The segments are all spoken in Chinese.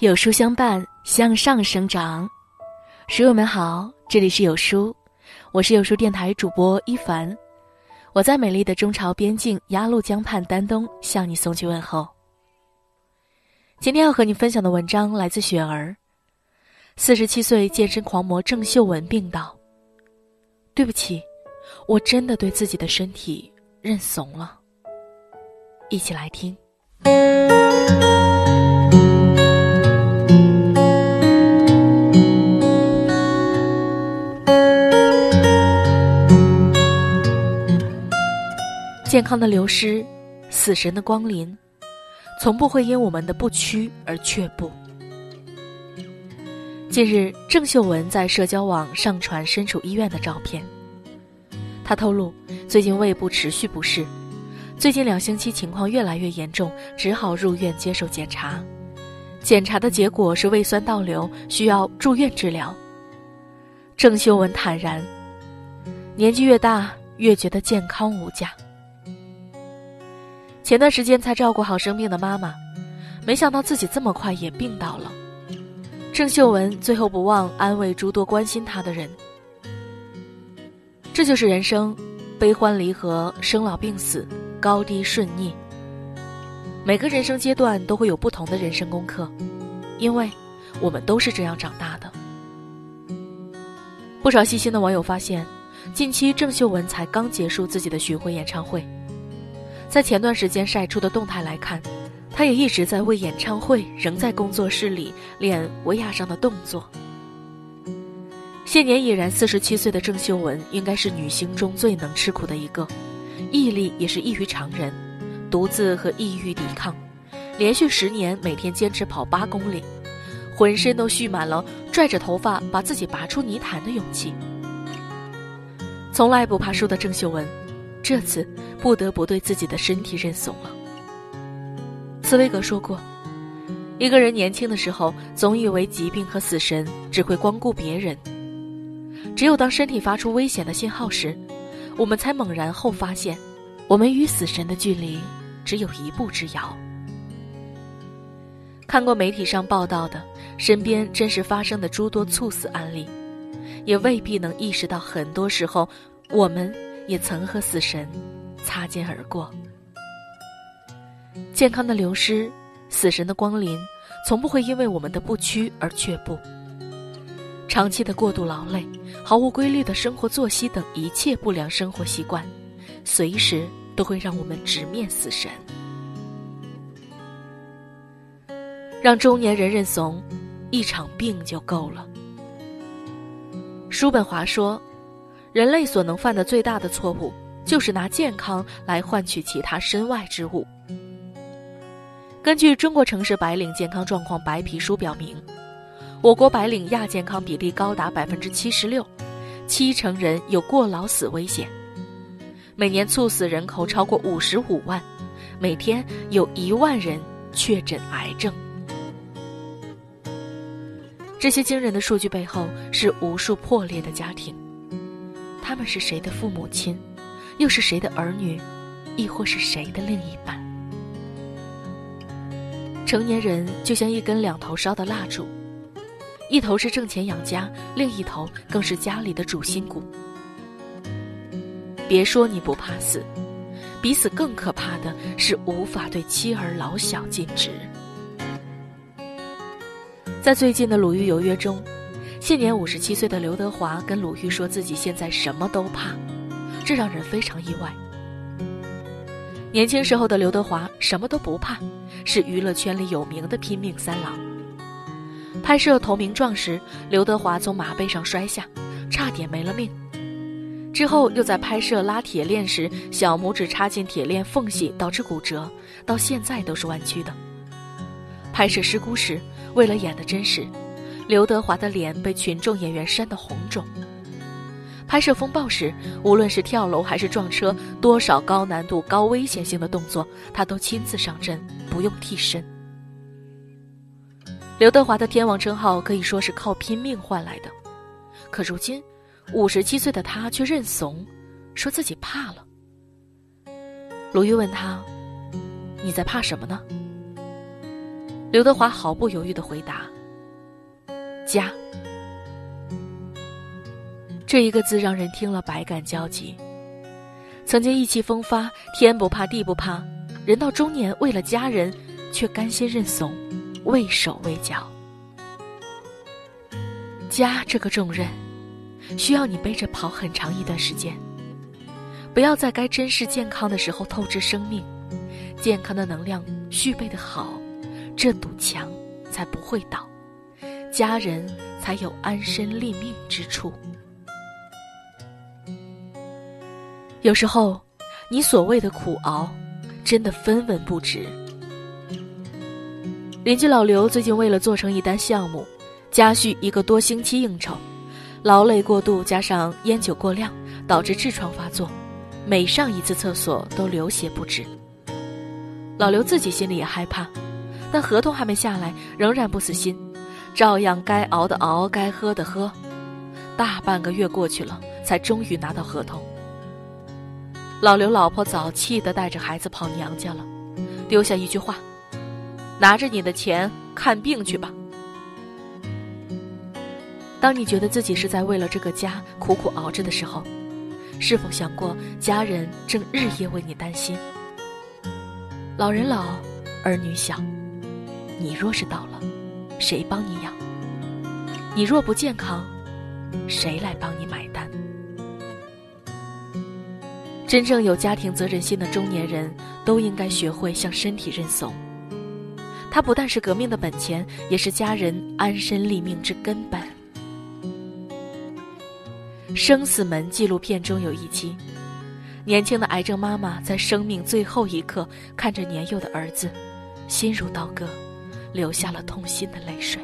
有书相伴，向上生长。书友们好，这里是有书，我是有书电台主播一凡，我在美丽的中朝边境鸭绿江畔丹东向你送去问候。今天要和你分享的文章来自雪儿。四十七岁健身狂魔郑秀文病倒。对不起，我真的对自己的身体认怂了。一起来听。健康的流失，死神的光临，从不会因我们的不屈而却步。近日，郑秀文在社交网上传身处医院的照片。她透露，最近胃部持续不适，最近两星期情况越来越严重，只好入院接受检查。检查的结果是胃酸倒流，需要住院治疗。郑秀文坦然，年纪越大，越觉得健康无价。前段时间才照顾好生病的妈妈，没想到自己这么快也病倒了。郑秀文最后不忘安慰诸多关心她的人。这就是人生，悲欢离合，生老病死，高低顺逆。每个人生阶段都会有不同的人生功课，因为我们都是这样长大的。不少细心的网友发现，近期郑秀文才刚结束自己的巡回演唱会。在前段时间晒出的动态来看，他也一直在为演唱会，仍在工作室里练维亚上的动作。现年已然四十七岁的郑秀文，应该是女星中最能吃苦的一个，毅力也是异于常人，独自和抑郁抵抗，连续十年每天坚持跑八公里，浑身都蓄满了拽着头发把自己拔出泥潭的勇气。从来不怕输的郑秀文。这次不得不对自己的身体认怂了。茨威格说过：“一个人年轻的时候，总以为疾病和死神只会光顾别人。只有当身体发出危险的信号时，我们才猛然后发现，我们与死神的距离只有一步之遥。”看过媒体上报道的身边真实发生的诸多猝死案例，也未必能意识到，很多时候我们。也曾和死神擦肩而过。健康的流失，死神的光临，从不会因为我们的不屈而却步。长期的过度劳累、毫无规律的生活作息等一切不良生活习惯，随时都会让我们直面死神。让中年人认怂，一场病就够了。叔本华说。人类所能犯的最大的错误，就是拿健康来换取其他身外之物。根据《中国城市白领健康状况白皮书》表明，我国白领亚健康比例高达百分之七十六，七成人有过劳死危险。每年猝死人口超过五十五万，每天有一万人确诊癌症。这些惊人的数据背后，是无数破裂的家庭。他们是谁的父母亲，又是谁的儿女，亦或是谁的另一半？成年人就像一根两头烧的蜡烛，一头是挣钱养家，另一头更是家里的主心骨。别说你不怕死，比死更可怕的是无法对妻儿老小尽职。在最近的《鲁豫有约》中。现年五十七岁的刘德华跟鲁豫说自己现在什么都怕，这让人非常意外。年轻时候的刘德华什么都不怕，是娱乐圈里有名的拼命三郎。拍摄《投名状》时，刘德华从马背上摔下，差点没了命。之后又在拍摄拉铁链时，小拇指插进铁链缝隙，导致骨折，到现在都是弯曲的。拍摄《失孤》时，为了演的真实。刘德华的脸被群众演员扇得红肿。拍摄风暴时，无论是跳楼还是撞车，多少高难度、高危险性的动作，他都亲自上阵，不用替身。刘德华的天王称号可以说是靠拼命换来的，可如今，五十七岁的他却认怂，说自己怕了。鲁豫问他：“你在怕什么呢？”刘德华毫不犹豫的回答：“家。”这一个字让人听了百感交集。曾经意气风发、天不怕地不怕，人到中年为了家人，却甘心认怂、畏手畏脚。家这个重任，需要你背着跑很长一段时间。不要在该珍视健康的时候透支生命，健康的能量蓄备的好，这堵墙才不会倒，家人才有安身立命之处。有时候，你所谓的苦熬，真的分文不值。邻居老刘最近为了做成一单项目，加续一个多星期应酬，劳累过度加上烟酒过量，导致痔疮发作，每上一次厕所都流血不止。老刘自己心里也害怕，但合同还没下来，仍然不死心，照样该熬的熬，该喝的喝。大半个月过去了，才终于拿到合同。老刘老婆早气得带着孩子跑娘家了，丢下一句话：“拿着你的钱看病去吧。”当你觉得自己是在为了这个家苦苦熬着的时候，是否想过家人正日夜为你担心？老人老，儿女小，你若是倒了，谁帮你养？你若不健康，谁来帮你买单？真正有家庭责任心的中年人都应该学会向身体认怂。它不但是革命的本钱，也是家人安身立命之根本。《生死门》纪录片中有一期，年轻的癌症妈妈在生命最后一刻，看着年幼的儿子，心如刀割，流下了痛心的泪水。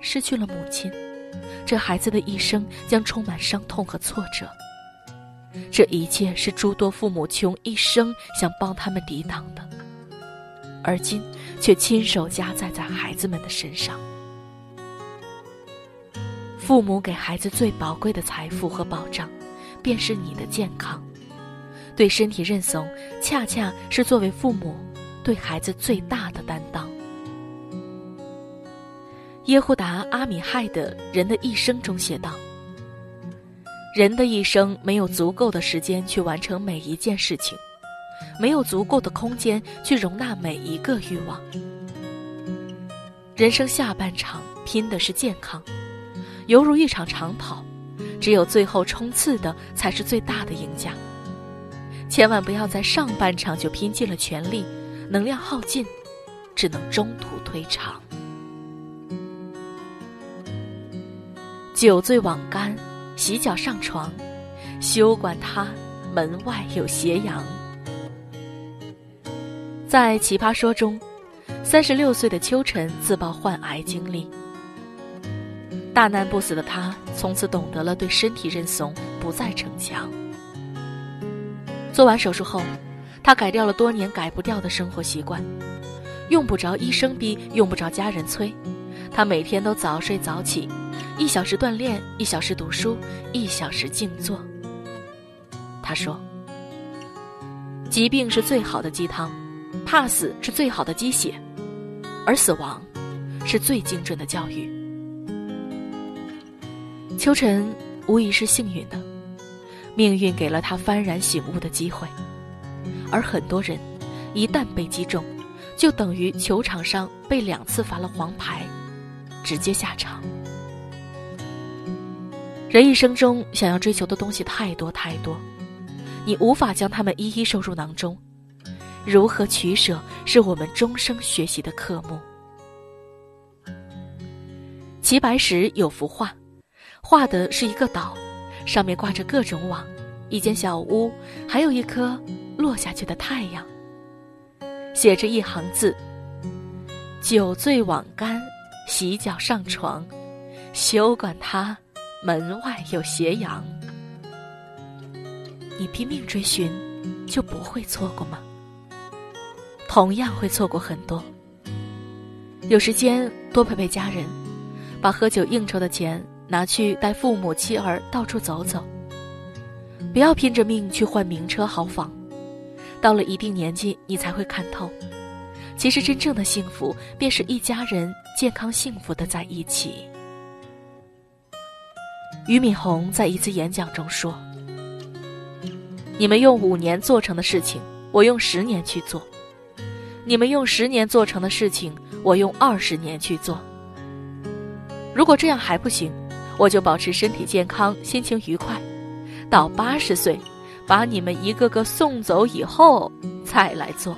失去了母亲，这孩子的一生将充满伤痛和挫折。这一切是诸多父母穷一生想帮他们抵挡的，而今却亲手加载在孩子们的身上。父母给孩子最宝贵的财富和保障，便是你的健康。对身体认怂，恰恰是作为父母对孩子最大的担当。耶胡达·阿米亥的《人的一生》中写道。人的一生没有足够的时间去完成每一件事情，没有足够的空间去容纳每一个欲望。人生下半场拼的是健康，犹如一场长跑，只有最后冲刺的才是最大的赢家。千万不要在上半场就拼尽了全力，能量耗尽，只能中途退场。酒醉枉干。洗脚上床，休管他门外有斜阳。在《奇葩说》中，三十六岁的秋晨自曝患癌经历。大难不死的他，从此懂得了对身体认怂，不再逞强。做完手术后，他改掉了多年改不掉的生活习惯，用不着医生逼，用不着家人催，他每天都早睡早起。一小时锻炼，一小时读书，一小时静坐。他说：“疾病是最好的鸡汤，怕死是最好的鸡血，而死亡是最精准的教育。”秋晨无疑是幸运的，命运给了他幡然醒悟的机会，而很多人一旦被击中，就等于球场上被两次罚了黄牌，直接下场。人一生中想要追求的东西太多太多，你无法将它们一一收入囊中。如何取舍，是我们终生学习的科目。齐白石有幅画，画的是一个岛，上面挂着各种网，一间小屋，还有一颗落下去的太阳。写着一行字：“酒醉枉干，洗脚上床，休管他。”门外有斜阳，你拼命追寻，就不会错过吗？同样会错过很多。有时间多陪陪家人，把喝酒应酬的钱拿去带父母妻儿到处走走。不要拼着命去换名车豪房，到了一定年纪，你才会看透，其实真正的幸福，便是一家人健康幸福的在一起。俞敏洪在一次演讲中说：“你们用五年做成的事情，我用十年去做；你们用十年做成的事情，我用二十年去做。如果这样还不行，我就保持身体健康，心情愉快，到八十岁，把你们一个个送走以后再来做。”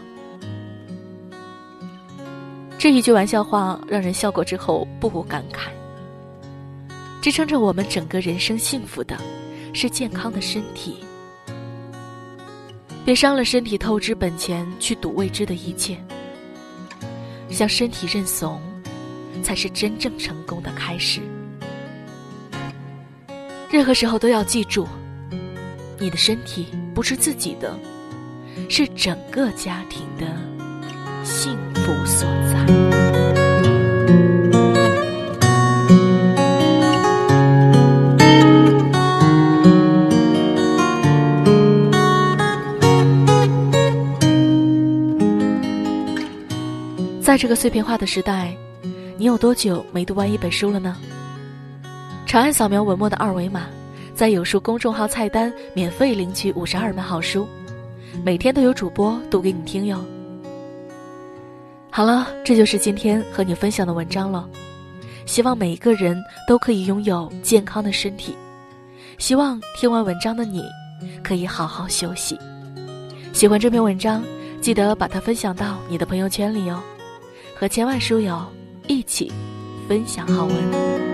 这一句玩笑话让人笑过之后不无感慨。支撑着我们整个人生幸福的，是健康的身体。别伤了身体，透支本钱去赌未知的一切。向身体认怂，才是真正成功的开始。任何时候都要记住，你的身体不是自己的，是整个家庭的幸福所在。在这个碎片化的时代，你有多久没读完一本书了呢？长按扫描文末的二维码，在有书公众号菜单免费领取五十二本好书，每天都有主播读给你听哟。好了，这就是今天和你分享的文章了。希望每一个人都可以拥有健康的身体，希望听完文章的你可以好好休息。喜欢这篇文章，记得把它分享到你的朋友圈里哦。和千万书友一起分享好文。